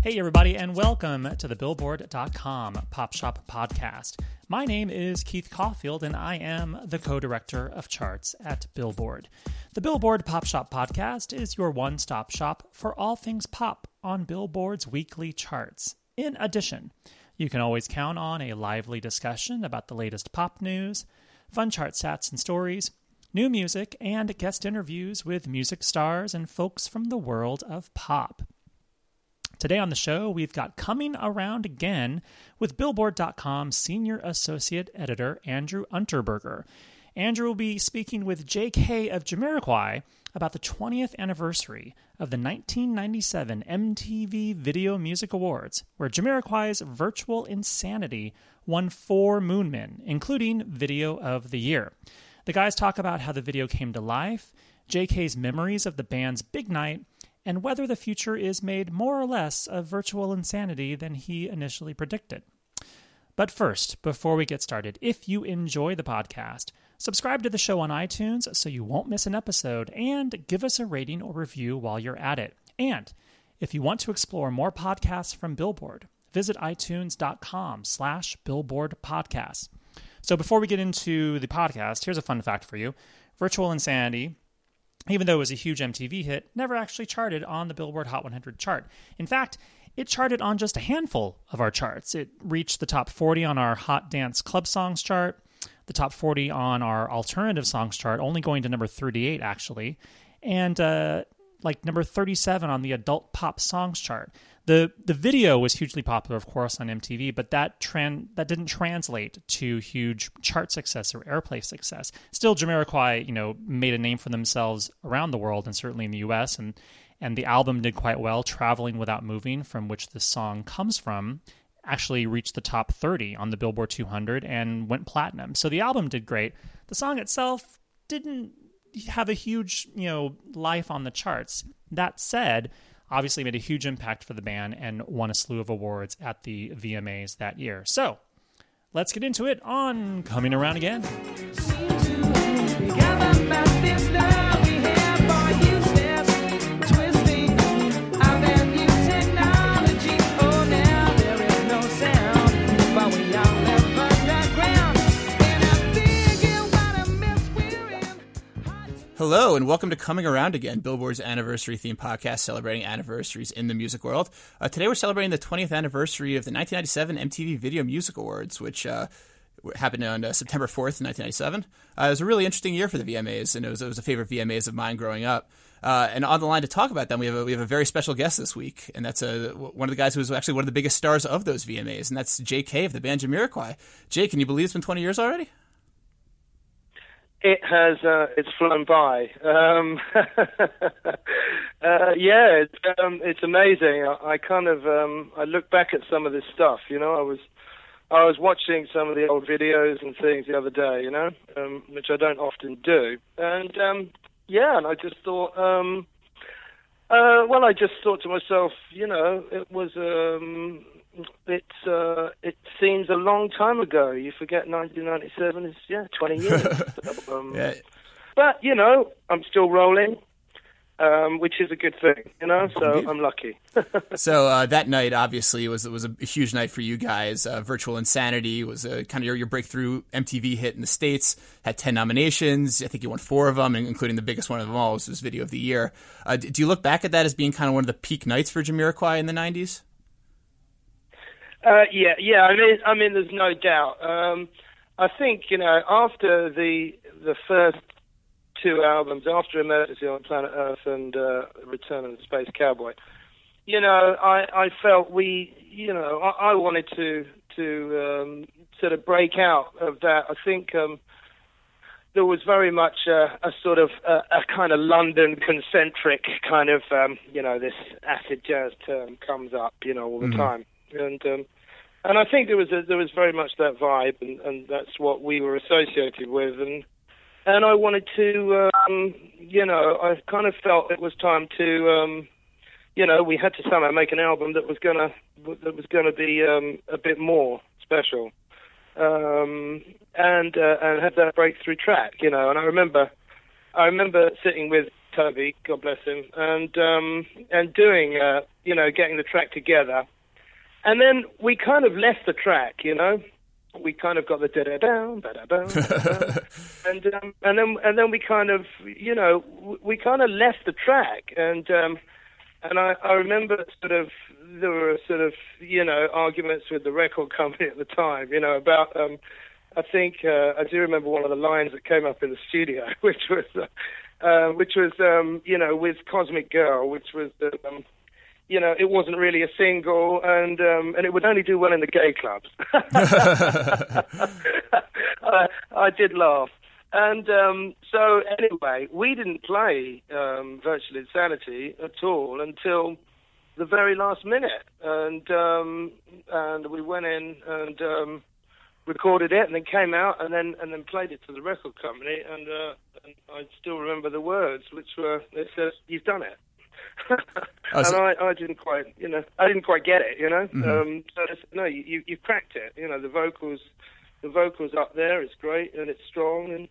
Hey, everybody, and welcome to the Billboard.com Pop Shop Podcast. My name is Keith Caulfield, and I am the co director of charts at Billboard. The Billboard Pop Shop Podcast is your one stop shop for all things pop on Billboard's weekly charts. In addition, you can always count on a lively discussion about the latest pop news, fun chart stats and stories, new music, and guest interviews with music stars and folks from the world of pop. Today on the show, we've got Coming Around Again with Billboard.com Senior Associate Editor Andrew Unterberger. Andrew will be speaking with JK of Jamiroquai about the 20th anniversary of the 1997 MTV Video Music Awards, where Jamiroquai's Virtual Insanity won four Moonmen, including Video of the Year. The guys talk about how the video came to life, JK's memories of the band's big night, and whether the future is made more or less of virtual insanity than he initially predicted. But first, before we get started, if you enjoy the podcast, subscribe to the show on iTunes so you won't miss an episode, and give us a rating or review while you're at it. And if you want to explore more podcasts from Billboard, visit itunes.com slash billboard podcasts. So before we get into the podcast, here's a fun fact for you. Virtual Insanity even though it was a huge MTV hit, never actually charted on the Billboard Hot 100 chart. In fact, it charted on just a handful of our charts. It reached the top 40 on our Hot Dance Club Songs chart, the top 40 on our Alternative Songs chart, only going to number 38 actually, and uh, like number 37 on the Adult Pop Songs chart. The the video was hugely popular, of course, on MTV, but that trend that didn't translate to huge chart success or airplay success. Still, Jamiroquai, you know, made a name for themselves around the world and certainly in the U.S. and and the album did quite well. Traveling Without Moving, from which this song comes from, actually reached the top 30 on the Billboard 200 and went platinum. So the album did great. The song itself didn't have a huge, you know, life on the charts. That said, obviously made a huge impact for the band and won a slew of awards at the VMAs that year. So let's get into it on Coming Around Again. Hello, and welcome to Coming Around Again, Billboard's anniversary theme podcast celebrating anniversaries in the music world. Uh, today we're celebrating the 20th anniversary of the 1997 MTV Video Music Awards, which uh, happened on uh, September 4th, 1997. Uh, it was a really interesting year for the VMAs, and it was, it was a favorite VMAs of mine growing up. Uh, and on the line to talk about them, we have a, we have a very special guest this week, and that's a, one of the guys who was actually one of the biggest stars of those VMAs, and that's J.K. of the band Jamiroquai. Jay, can you believe it's been 20 years already? It has. Uh, it's flown by. Um, uh, yeah, it's, um, it's amazing. I, I kind of um, I look back at some of this stuff. You know, I was I was watching some of the old videos and things the other day. You know, um, which I don't often do, and um, yeah, and I just thought. Um, uh, well, I just thought to myself, you know, it was um, it's uh, it seems a long time ago. You forget 1997 is yeah 20 years. so, um, Yeah. But you know, I'm still rolling. um, which is a good thing, you know. So I'm lucky. So uh, that night, obviously, was was a huge night for you guys. Uh, Virtual Insanity was a, kind of your, your breakthrough MTV hit in the states. Had ten nominations. I think you won four of them, including the biggest one of them all, which was Video of the Year. Uh, do you look back at that as being kind of one of the peak nights for Jamiroquai in the '90s? Uh, yeah, yeah. I mean, I mean, there's no doubt. Um, I think you know after the the first two albums, after Emergency on Planet Earth and uh, Return of the Space Cowboy, you know, I I felt we, you know, I, I wanted to to um, sort of break out of that. I think. Um, there was very much a, a sort of a, a kind of London concentric kind of um, you know this acid jazz term comes up you know all the time and um, and I think there was a, there was very much that vibe and, and that's what we were associated with. And and I wanted to um, you know I kind of felt it was time to um, you know we had to somehow make an album that was gonna that was gonna be um, a bit more special. Um, and uh, and have that breakthrough track, you know. And I remember, I remember sitting with Toby, God bless him, and um, and doing, uh, you know, getting the track together, and then we kind of left the track, you know. We kind of got the da da da down, da da down, and um, and then and then we kind of, you know, we kind of left the track, and um, and I, I remember sort of there were sort of you know arguments with the record company at the time, you know, about um, I think uh, I do remember one of the lines that came up in the studio, which was uh, uh, which was um, you know with Cosmic Girl, which was um, you know it wasn't really a single, and um, and it would only do well in the gay clubs. I, I did laugh. And um, so, anyway, we didn't play um, Virtual Insanity at all until the very last minute, and um, and we went in and um, recorded it, and then came out, and then and then played it to the record company, and, uh, and I still remember the words, which were it says, "You've done it." And I, I didn't quite, you know, I didn't quite get it, you know. Um, so I said, no, you, you you've cracked it. You know, the vocals, the vocals up there, it's great and it's strong, and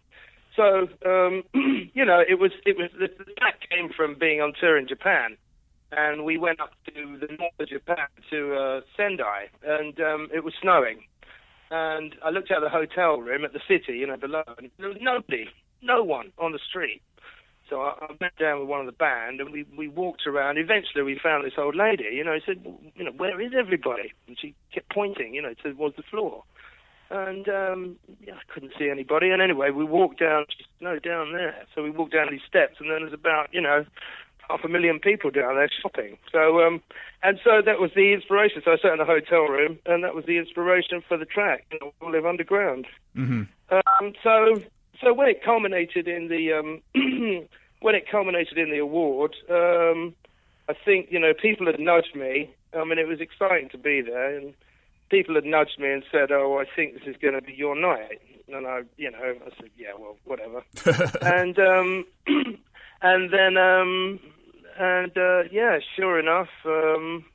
so um, you know, it was it was the, track came from being on tour in Japan, and we went up to the north of Japan to uh, Sendai, and um, it was snowing, and I looked at the hotel room at the city, you know, below, and there was nobody, no one on the street. So I, I went down with one of the band, and we we walked around. Eventually, we found this old lady. You know, I said, well, you know, where is everybody? And she kept pointing, you know, towards the floor. And um, yeah, I couldn't see anybody. And anyway, we walked down, no, down there. So we walked down these steps, and then there's about, you know, half a million people down there shopping. So, um, and so that was the inspiration. So I sat in the hotel room, and that was the inspiration for the track. You know, we live underground. Um, so, so when it culminated in the um, when it culminated in the award, um, I think you know people had nudged me. I mean, it was exciting to be there, and people had nudged me and said, "Oh, I think this is going to be your night." And I, you know, I said, "Yeah, well, whatever." and um, and then um, and uh, yeah, sure enough, um,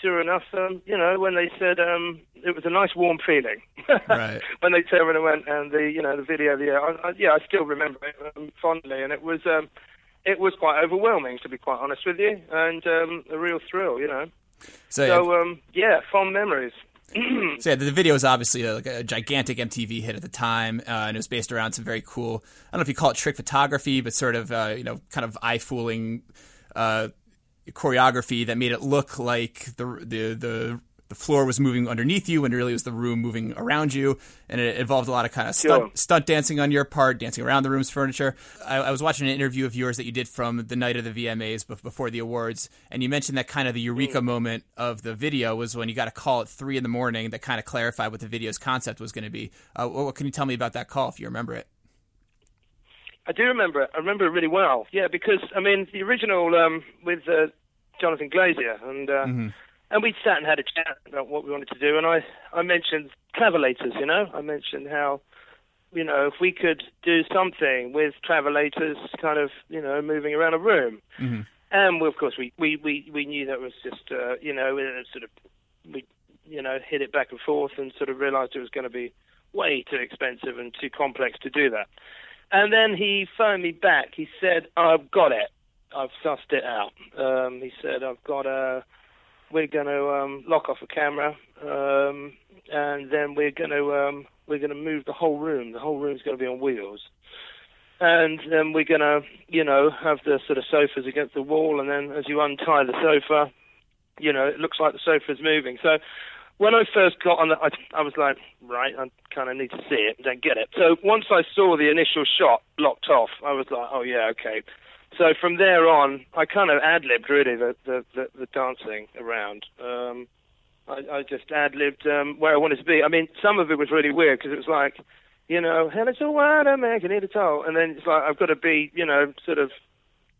sure enough, um, you know, when they said um, it was a nice warm feeling. Right. when they turned and went and the you know the video, the I, I, yeah, I still remember it um, fondly, and it was um, it was quite overwhelming to be quite honest with you, and um, a real thrill, you know. So, So um, yeah, fond memories. So yeah, the video is obviously a, like a gigantic MTV hit at the time, uh, and it was based around some very cool. I don't know if you call it trick photography, but sort of uh, you know, kind of eye fooling uh, choreography that made it look like the the the the floor was moving underneath you when really it was the room moving around you, and it involved a lot of kind of stunt, Sure. stunt dancing on your part, dancing around the room's furniture. I, I was watching an interview of yours that you did from the night of the VMAs before the awards, and you mentioned that kind of the eureka moment of the video was when you got a call at three in the morning that kind of clarified what the video's concept was going to be. Uh, what, what can you tell me about that call if you remember it? I do remember it. I remember it really well. Yeah, because I mean the original um, with uh, Jonathan Glazer and uh, and we sat and had a chat about what we wanted to do, and I I mentioned travelators. You know, I mentioned how you know if we could do something with travelators, kind of you know moving around a room. And we, of course, we, we, we, we knew that was just, uh, you know, uh, sort of, we, you know, hit it back and forth and sort of realized it was going to be way too expensive and too complex to do that. And then he phoned me back. He said, I've got it. I've sussed it out. Um, he said, I've got a, we're going to um, lock off a camera, um, and then we're going to um, we're going to move the whole room. The whole room's going to be on wheels, and then we're going to, you know, have the sort of sofas against the wall, and then as you untie the sofa, you know, it looks like the sofa's moving. So when I first got on the, I, I was like, right, I kind of need to see it, don't get it. So once I saw the initial shot locked off, I was like, oh yeah, okay. So from there on, I kind of ad libbed really the, the, the, the dancing around. Um, I, I just ad libbed um, where I wanted to be. I mean, some of it was really weird because it was like, you know, hell, it's a man can eat it all, and then it's like I've got to be, you know, sort of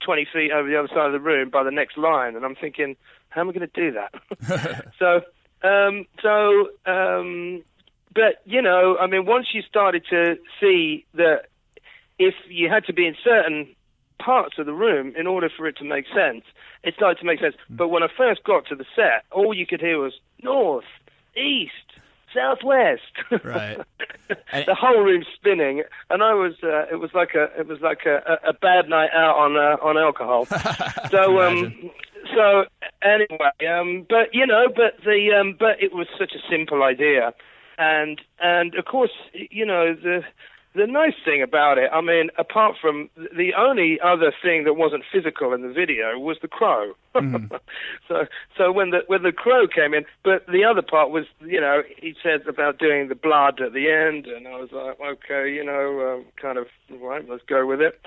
20 feet over the other side of the room by the next line, and I'm thinking, how am I going to do that? so, um, so, um, but you know, I mean, once you started to see that if you had to be in certain parts of the room in order for it to make sense, it started to make sense. But when I first got to the set, all you could hear was north, east, southwest. Right. the whole room spinning, and I was. Uh, it was like a. It was like a, a, bad night out on uh, on alcohol. so um. So anyway, um. But you know, but the um. But it was such a simple idea, and and of course, you know the the nice thing about it, I mean, apart from the only other thing that wasn't physical in the video was the crow. so, so when the when the crow came in, but the other part was, you know, he said about doing the blood at the end, and I was like, okay, you know, uh, kind of, right, let's go with it.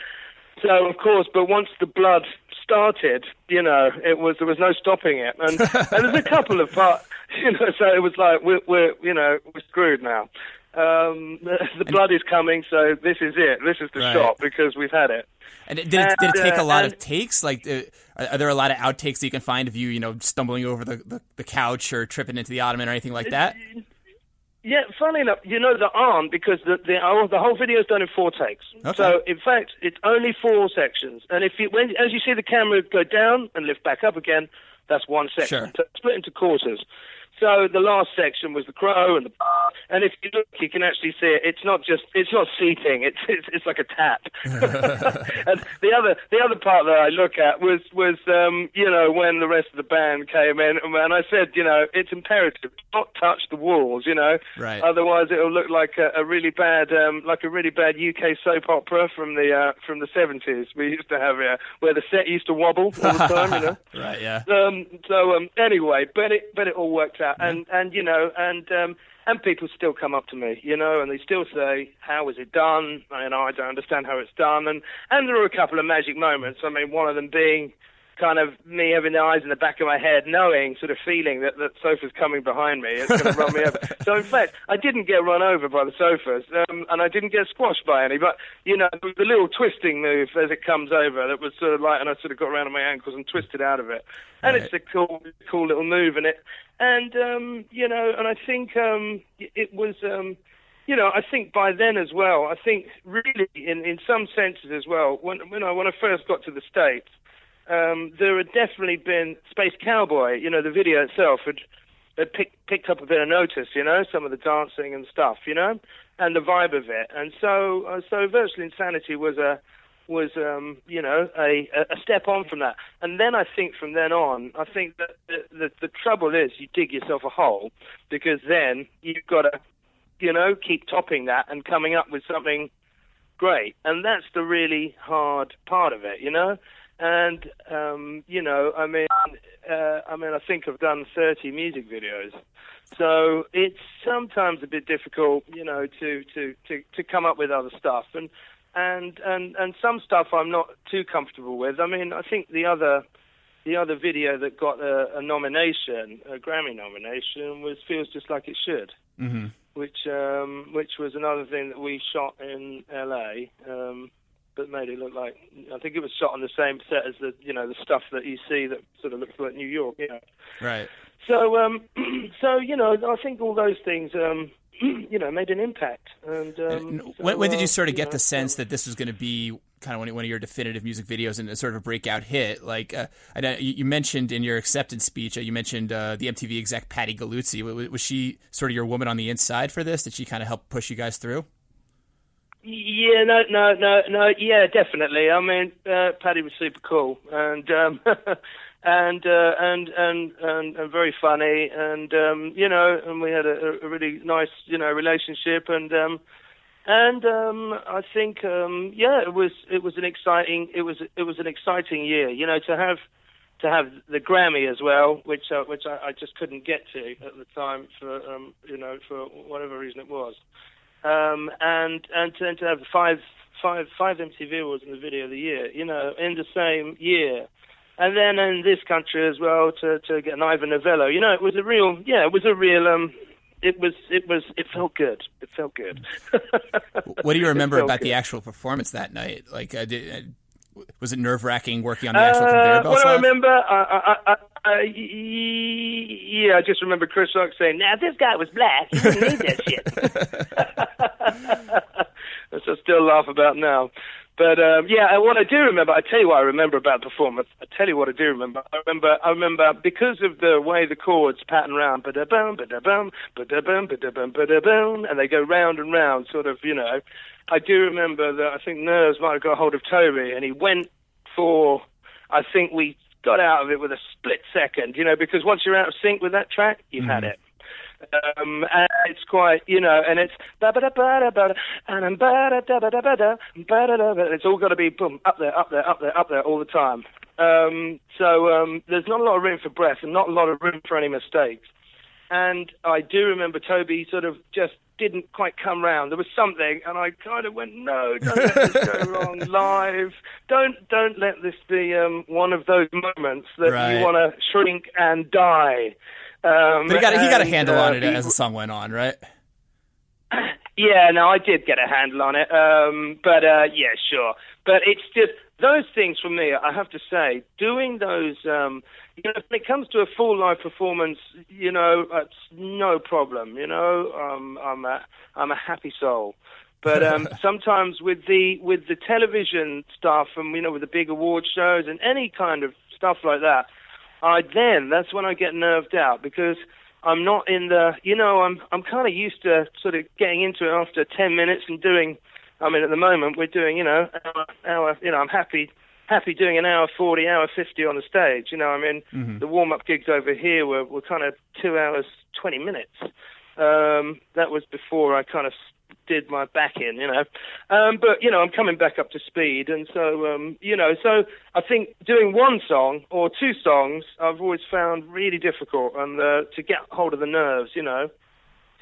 So of course, but once the blood started, you know, it was there was no stopping it, and, and there's a couple of parts, you know, so it was like we're, we're you know we're screwed now um, the blood is coming, so this is it. This is the Right. shot because we've had it. And did it, did it take a lot uh, of takes? Like, uh, are there a lot of outtakes that you can find of you, you know, stumbling over the, the, the couch or tripping into the ottoman or anything like that? Yeah, funny enough, you know there aren't because the the, oh, the whole video is done in four takes. Okay. So in fact, it's only four sections, and if you when as you see the camera go down and lift back up again, that's one section. Sure. So split into quarters. So the last section was the crow and the bar and if you look, you can actually see it. It's not just it's not seating. It's it's, it's like a tap. and the other the other part that I look at was was um, you know when the rest of the band came in and I said you know it's imperative to not touch the walls. You know, Right. Otherwise it'll look like a, a really bad um, like a really bad UK soap opera from the uh, from the seventies we used to have here where the set used to wobble all the time. you know. Right, yeah. Um, so um, anyway, but it but it all worked out, and and you know, and um, and people still come up to me, you know, and they still say, "How is it done?" And I don't understand how it's done, and and there are a couple of magic moments. I mean, one of them being kind of me having the eyes in the back of my head, knowing, sort of feeling that that sofa's coming behind me, it's going to run me over. So in fact, I didn't get run over by the sofas, um, and I didn't get squashed by any. But you know, the little twisting move as it comes over that was sort of like, and I sort of got around on my ankles and twisted out of it. And it's a cool, cool little move, and it, and um, you know, and I think um, it was. Um, you know, I think by then as well, I think really in, in some senses as well, when when I when I first got to the States, um, there had definitely been Space Cowboy. You know, the video itself had had picked picked up a bit of notice. You know, some of the dancing and stuff. You know, and the vibe of it. And so uh, so Virtual Insanity was a was um, you know a a step on from that. And then I think from then on, I think that the, the the trouble is you dig yourself a hole because then you've got to you know keep topping that and coming up with something great. And that's the really hard part of it, you know. And um, you know, I mean, uh, I mean, I think I've done 30 music videos, so it's sometimes a bit difficult, you know, to to to to come up with other stuff. And and and and some stuff I'm not too comfortable with. I mean, I think the other the other video that got a, a nomination, a Grammy nomination, was feels just like it should Mm-hmm. which um, which was another thing that we shot in LA, um, but made it look like I think it was shot on the same set as the you know the stuff that you see that sort of looks like New York, you know. Right. So um, so you know I think all those things um, you know made an impact. And um, And so, when, when did uh, you sort of get know, the sense that this was going to be kind of one, one of your definitive music videos and a sort of a breakout hit? Like, uh, I know you, mentioned in your acceptance speech, uh, you mentioned uh, the MTV exec Patti Galluzzi. Was, was she sort of your woman on the inside for this? Did she kind of help push you guys through? Yeah, no, no, no, no. Yeah, definitely. I mean, uh, Paddy was super cool and um, and, uh, and and and and very funny, and um, you know, and we had a, a really nice, you know, relationship, and um, and um, I think, um, yeah, it was it was an exciting it was it was an exciting year, you know, to have to have the Grammy as well, which uh, which I, I just couldn't get to at the time for um, you know for whatever reason it was um, and and to, and to have five five five MTV awards in the video of the year, you know, in the same year. And then in this country as well to to get an Ivor Novello, you know, it was a real yeah, it was a real um it was it was it felt good. It felt good. what do you remember about good. the actual performance that night? Like, uh, did, uh, was it nerve wracking working on the actual conveyor Uh, belt what I remember? I, I, I, yeah, I just remember Chris Rock saying, "Now, this guy was black, he wouldn't need that shit." Which I still laugh about now. But um, yeah, what I do remember, I tell you what I remember about the performance. I tell you what I do remember. I remember, I remember because of the way the chords pattern round, ba da bum, ba da bum, ba da bum, ba da bum, ba da bum, and they go round and round, sort of, you know. I do remember that I think Nerves might have got hold of Toby, and he went for. I think we got out of it with a split second, you know, because once you're out of sync with that track, you've had it. Um, and it's quite, you know, and it's ba ba da ba da ba and ba da da ba da ba da ba da da. It's all got to be boom up there, up there, up there, up there all the time. Um, so um, there's not a lot of room for breath and not a lot of room for any mistakes. And I do remember Toby sort of just didn't quite come round. There was something, and I kind of went, "No, don't let this go wrong live. Don't don't let this be um, one of those moments that Right. you want to shrink and die." Um, But he got he got a handle uh, on it he- as the song went on, right? yeah, no, I did get a handle on it. Um, but uh, yeah, sure. But it's just those things for me. I have to say, doing those. Um, you know, when it comes to a full live performance, you know, it's no problem. You know, um, I'm a I'm a happy soul. But um, sometimes with the with the television stuff and you know with the big award shows and any kind of stuff like that, I then that's when I get nerved out because I'm not in the you know I'm I'm kind of used to sort of getting into it after 10 minutes and doing I mean at the moment we're doing you know hour, hour you know I'm happy happy doing an hour 40 hour 50 on the stage you know I mean? The warm up gigs over here were were kind of 2 hours 20 minutes. Um that was before I kind of did my back in, you know. Um, but you know, I'm coming back up to speed, and so um, you know, so I think doing one song or two songs, I've always found really difficult, and uh, to get hold of the nerves, you know.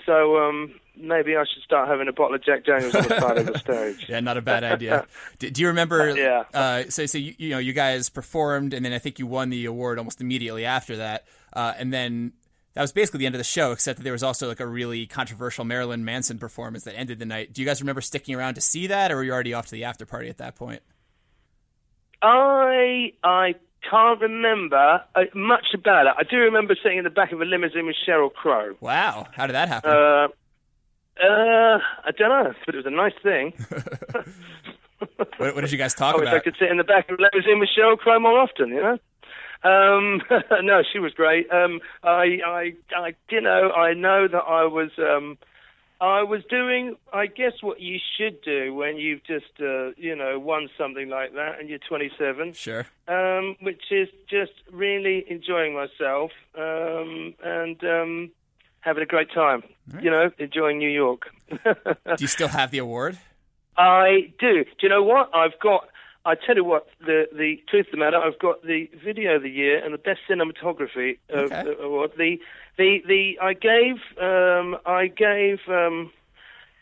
So um, maybe I should start having a bottle of Jack Daniels on the side of the stage. Yeah, not a bad idea. do, do you remember? Yeah. Uh, so, so you, you know, you guys performed, and then I think you won the award almost immediately after that, uh, and then that was basically the end of the show. Except that there was also like a really controversial Marilyn Manson performance that ended the night. Do you guys remember sticking around to see that, or were you already off to the after party at that point? I I can't remember uh, much about it. I do remember sitting in the back of a limousine with Sheryl Crow. Wow, how did that happen? Uh, uh, I don't know, but it was a nice thing. what, what did you guys talk I wish I could sit in the back of a limousine with Sheryl Crow more often, you know. Um, no, she was great. Um, I, I, I, you know, I know that I was, um, I was doing, I guess, what you should do when you've just, uh, you know, won something like that and you're 27 Sure. um, which is just really enjoying myself um, and um, having a great time. You know, enjoying New York. Do you still have the award? I do. Do you know what? I've got. I tell you what. The the truth of the matter, I've got the video of the year and the best cinematography of Okay. the award. The the the I gave um, I gave. Um,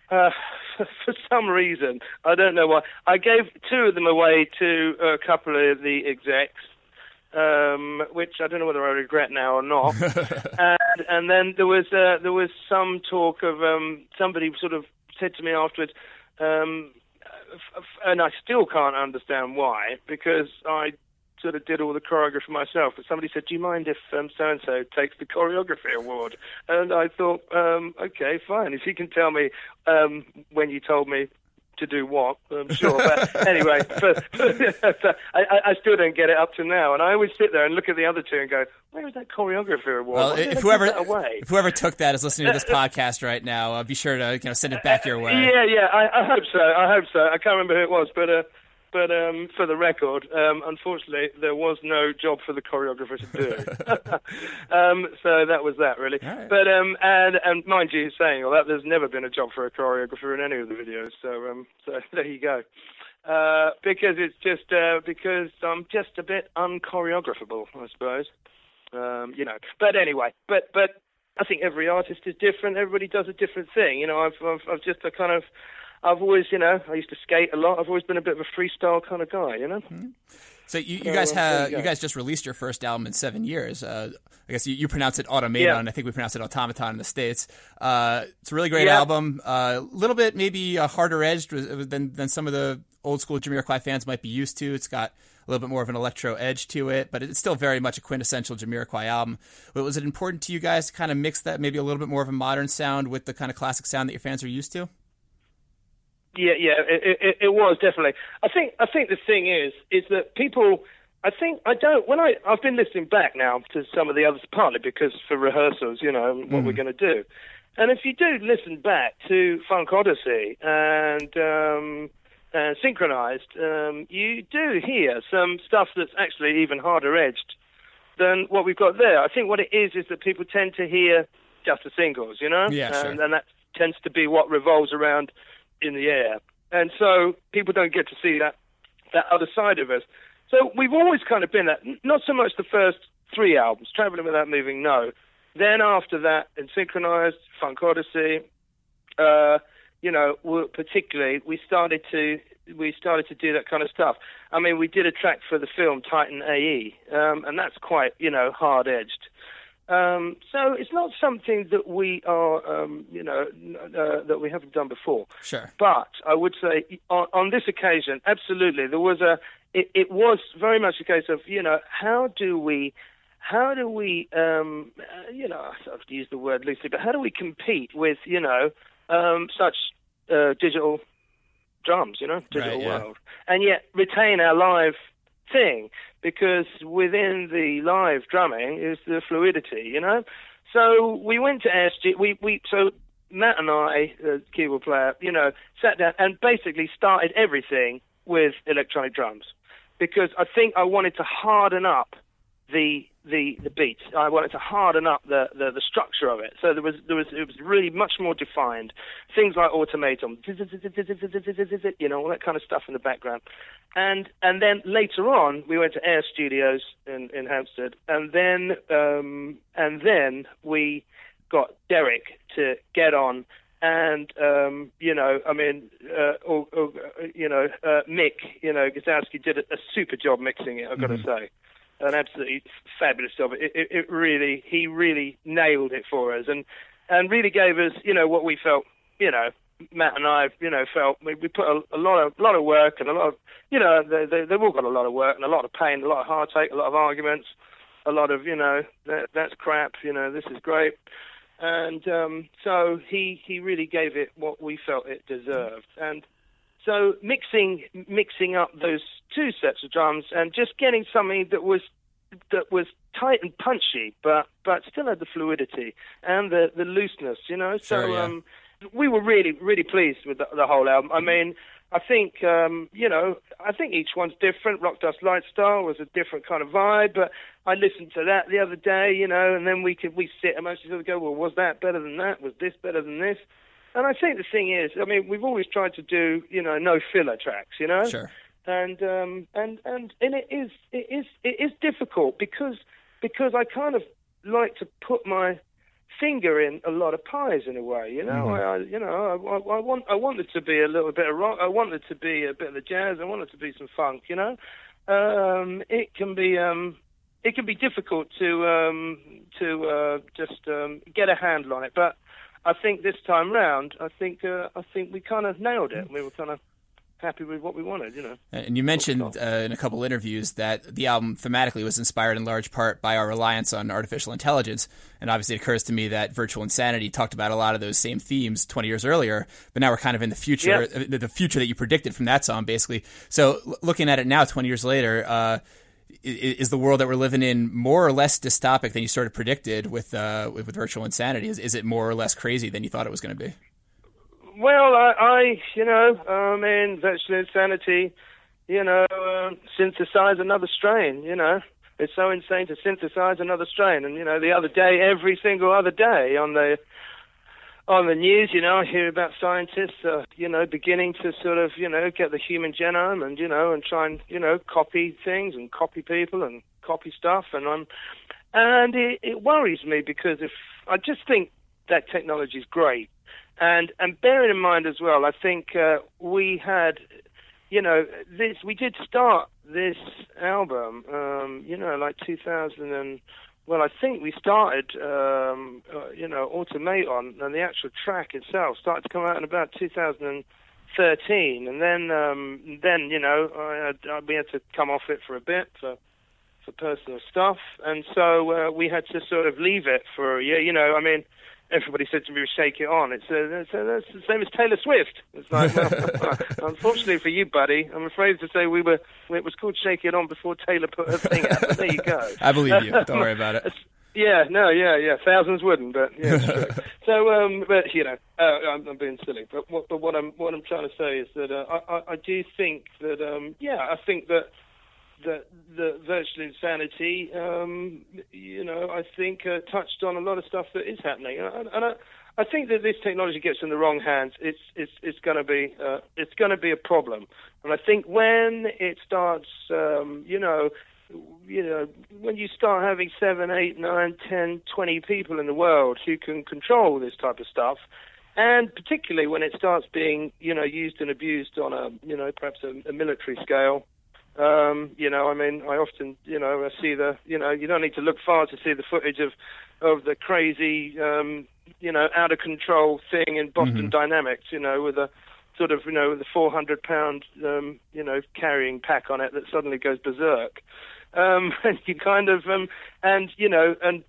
uh, for some reason, I don't know why. I gave two of them away to a couple of the execs, um, which I don't know whether I regret now or not. and, and then there was uh, there was some talk of um, somebody sort of said to me afterwards, um, and I still can't understand why because I sort of did all the choreography myself. But somebody said, "Do you mind if um, so and so takes the choreography award?" And I thought, um, "Okay, fine. If you can tell me um, when you told me." To do what, I'm sure. But anyway, but, I, I, I still don't get it up to now, and I always sit there and look at the other two and go, "Where is that choreographer award? Well, Why did they if whoever away?" if whoever took that is listening to this podcast right now, uh, be sure to you know send it back your way. Yeah, yeah, I, I hope so. I hope so. I can't remember who it was, but uh, but um, for the record, um, unfortunately, there was no job for the choreographer to do. um, so that was that, really. All right. But um, and and mind you, saying all that, there's never been a job for a choreographer in any of the videos. So um, so there you go. Uh, because it's just uh, because I'm just a bit unchoreographable, I suppose. Um, you know. But anyway, but but I think every artist is different. Everybody does a different thing. You know, I've I've, I've just a kind of I've always, you know, I used to skate a lot. I've always been a bit of a freestyle kind of guy, you know. So you, you So, guys uh, have you you guys just released your first album in seven years. Uh, I guess you, you pronounce it Automaton. Yeah. I think we pronounce it Automaton in the states. Uh, it's a really great Yeah. album. A little bit maybe uh, harder edged than than some of the old school Jamiroquai fans might be used to. It's got a little bit more of an electro edge to it, but it's still very much a quintessential Jamiroquai album. But was it important to you guys to kind of mix that maybe a little bit more of a modern sound with the kind of classic sound that your fans are used to? Yeah, yeah, it, it, it was definitely. I think I think the thing is is that people. I think I don't. When I I've been listening back now to some of the others, partly because for rehearsals, you know, what we're going to do. And if you do listen back to Funk Odyssey and um, uh, Synkronized, um, you do hear some stuff that's actually even harder edged than what we've got there. I think what it is is that people tend to hear just the singles, you know, Yeah, sure. and, and that tends to be what revolves around in the air, and so people don't get to see that that other side of us. So we've always kind of been that. Not so much the first three albums, Traveling Without Moving, no. Then after that, in Synkronized, Funk Odyssey, uh, you know, particularly we started to we started to do that kind of stuff. I mean, we did a track for the film Titan AE, um, and that's quite you know hard edged. Um, so it's not something that we are, um, you know, uh, that we haven't done before. Sure. But I would say on, on this occasion, absolutely, there was a. It, it was very much a case of, you know, how do we, how do we, um, uh, you know, I sort of use the word loosely, but how do we compete with, you know, um, such uh, digital drums, you know, digital Right, yeah. world, and yet retain our live thing because within the live drumming is the fluidity, you know. So we went to SG. We we so Matt and I, the keyboard player, you know, sat down and basically started everything with electronic drums because I think I wanted to harden up the the the beat. I wanted to harden up the, the the structure of it. So there was there was it was really much more defined. Things like automaton, you know, all that kind of stuff in the background. And and then later on, we went to Air Studios in in Hampstead, and then um, and then we got Derrick to get on. And um, you know, I mean, uh, or, or, you know, uh, Mick, you know, Guzauski did a, a super job mixing it. I've got to say, an absolutely fabulous job. It, it, it really, he really nailed it for us, and and really gave us, you know, what we felt, you know, Matt and I, you know, felt we, we put a, a lot of lot of work and a lot of, you know, they, they, they've all got a lot of work and a lot of pain, a lot of heartache, a lot of arguments, a lot of, you know, that, that's crap, you know, this is great. And um, so he he really gave it what we felt it deserved, and so mixing mixing up those two sets of drums and just getting something that was that was tight and punchy, but but still had the fluidity and the the looseness, you know. So Sure, yeah. um, we were really really pleased with the, the whole album. I mean, I think um, you know, I think each one's different. Rock Dust Light Star was a different kind of vibe, but I listened to that the other day, you know, and then we could we sit and most of us go, well, was that better than that? Was this better than this? And I think the thing is, I mean, we've always tried to do, you know, no filler tracks, you know Sure. and um, and and and it is it is it is difficult because because I kind of like to put my finger in a lot of pies in a way, you know. I, I you know I, I, I want I want it to be a little bit of rock. I want it to be a bit of the jazz. I want it to be some funk, you know. Um, it can be um, it can be difficult to um, to uh, just um, get a handle on it, but. I think this time round, I think uh, I think we kind of nailed it. We were kind of happy with what we wanted, you know. And you mentioned uh, in a couple interviews that the album thematically was inspired in large part by our reliance on artificial intelligence. And obviously, it occurs to me that Virtual Insanity talked about a lot of those same themes 20 years earlier, but now we're kind of in the future, Yeah. uh, the future that you predicted from that song, basically. So, looking at it now, 20 years later, uh, is the world that we're living in more or less dystopic than you sort of predicted with uh, with, with Virtual Insanity? Is, is it more or less crazy than you thought it was going to be? Well, I, I you know, I mean, virtual insanity, you know, um, synthesize another strain, you know. It's so insane to synthesize another strain. And, you know, the other day, every single other day on the on the news, you know, I hear about scientists, uh, you know, beginning to sort of, you know, get the human genome and, you know, and try and, you know, copy things and copy people and copy stuff. And I'm, and it, it worries me because if I just think that technology is great, and and bearing in mind as well, I think uh, we had, you know, this we did start this album, um, you know, like 2000 and well, I think we started, um, uh, you know, Automaton and the actual track itself started to come out in about 2013, and then um, then you know I, I, we had to come off it for a bit for for personal stuff, and so uh, we had to sort of leave it for a year. You know, I mean, everybody said to me, "Shake it on." It's, uh, it's, uh, that's the same as Taylor Swift. It's like, well, unfortunately for you, buddy, I'm afraid to say we were. It was called "Shake It On" before Taylor put her thing out. But there you go. I believe you. Don't worry about it. Yeah, no, yeah, yeah. Thousands wouldn't, but yeah, so, um, but you know, uh, I'm, I'm being silly. But what, but what I'm what I'm trying to say is that uh, I, I, I do think that, um, yeah, I think that that the virtual insanity, um, you know, I think uh, touched on a lot of stuff that is happening, and, and I, I think that this technology gets in the wrong hands, it's it's it's going to be uh, it's going to be a problem, and I think when it starts, um, you know, you know, when you start having seven, eight, nine, ten, twenty people in the world who can control this type of stuff, and particularly when it starts being, you know, used and abused on a, you know, perhaps a, a military scale. Um, you know, I mean, I often, you know, I see the, you know, you don't need to look far to see the footage of, of the crazy, um, you know, out of control thing in Boston Dynamics, you know, with a sort of, you know, with a 400 pound, um, you know, carrying pack on it that suddenly goes berserk. Um, and you kind of, um, and, you know, and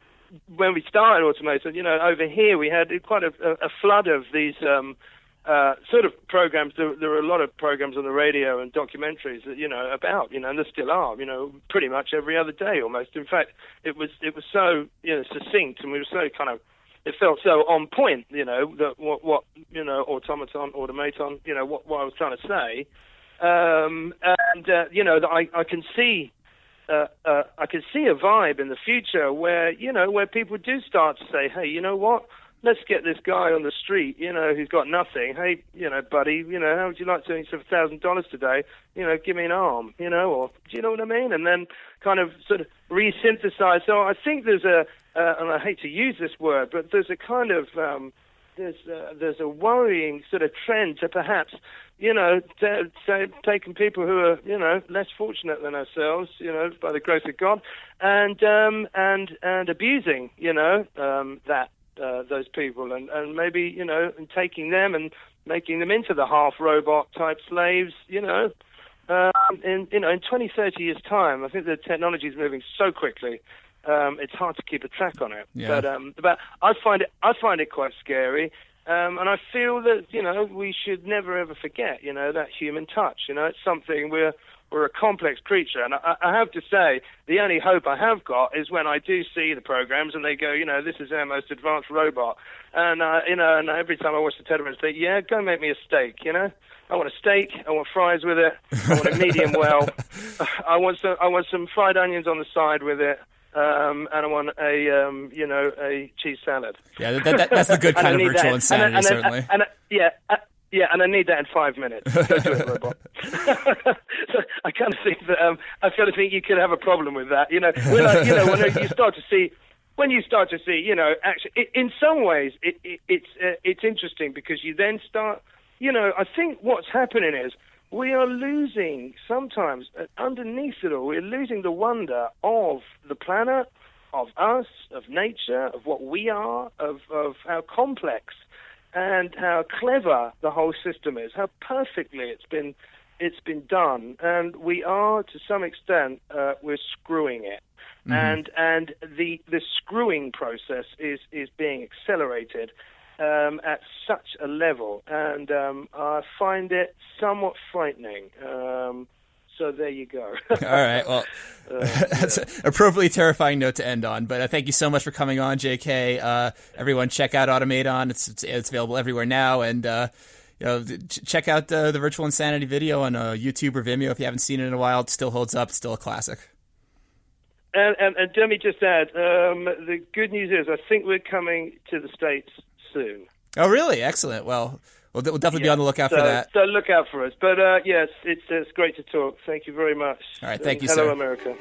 when we started Automated, you know, over here we had quite a, a flood of these, um, uh, sort of programs. There, there were a lot of programs on the radio and documentaries that you know about, you know, and there still are, you know, pretty much every other day almost. In fact, it was it was so you know succinct, and we were so kind of it felt so on point, you know, that what what you know, automaton, automaton, you know, what what I was trying to say, um, and uh, you know, that I I can see. Uh, uh, I can see a vibe in the future where you know where people do start to say, "Hey, you know what? Let's get this guy on the street, you know, who's got nothing. Hey, you know, buddy, you know, how would you like to earn a thousand dollars today? You know, give me an arm, you know, or do you know what I mean? And then kind of sort of re-synthesize. So I think there's a, uh, and I hate to use this word, but there's a kind of um, there's uh, there's a worrying sort of trend to perhaps you know t- t- taking people who are you know less fortunate than ourselves you know by the grace of God and um, and and abusing you know um, that uh, those people and, and maybe you know and taking them and making them into the half robot type slaves you know. Um, in you know in 20 30 years time I think the technology is moving so quickly um, it's hard to keep a track on it. Yeah. but um, but I find it I find it quite scary um, and I feel that you know we should never ever forget you know that human touch you know. It's something we're we're a complex creature, and I, I have to say, the only hope I have got is when I do see the programs and they go, you know, this is our most advanced robot, and uh, you know, and every time I watch the television, I think, yeah, go make me a steak, you know. I want a steak. I want fries with it. I want a medium well. I want some. I want some fried onions on the side with it. Um, and I want a, um, you know, a cheese salad. Yeah, that, that, that's the good kind of virtual that. insanity, and, and, certainly. And, and, yeah, uh, yeah, and I need that in five minutes. Go do it, robot. so I kind of think that um, I kind of think you could have a problem with that. You know, when I, you know when you start to see. When you start to see, you know, actually, it, in some ways, it, it, it's uh, it's interesting because you then start, you know, I think what's happening is we are losing sometimes uh, underneath it all, we're losing the wonder of the planet, of us, of nature, of what we are, of, of how complex and how clever the whole system is, how perfectly it's been it's been done, and we are to some extent uh, we're screwing it. Mm-hmm. And and the the screwing process is is being accelerated um, at such a level, and um, I find it somewhat frightening. Um, so there you go. All right. Well, that's an appropriately terrifying note to end on. But uh, thank you so much for coming on, J.K. Uh, everyone, check out Automaton. It's, it's it's available everywhere now, and uh, you know, ch- check out the the Virtual Insanity video on uh, YouTube or Vimeo if you haven't seen it in a while. It still holds up. It's still a classic. And, and, and let me just add, um, the good news is I think we're coming to the States soon. Oh, really? Excellent. Well, we'll, we'll definitely be on the lookout so, for that. So look out for us. But uh, yes, it's, it's great to talk. Thank you very much. All right, thank And you, Hello, sir. America.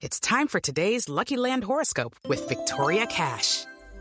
It's time for today's LuckyLand horoscope with Victoria Cash.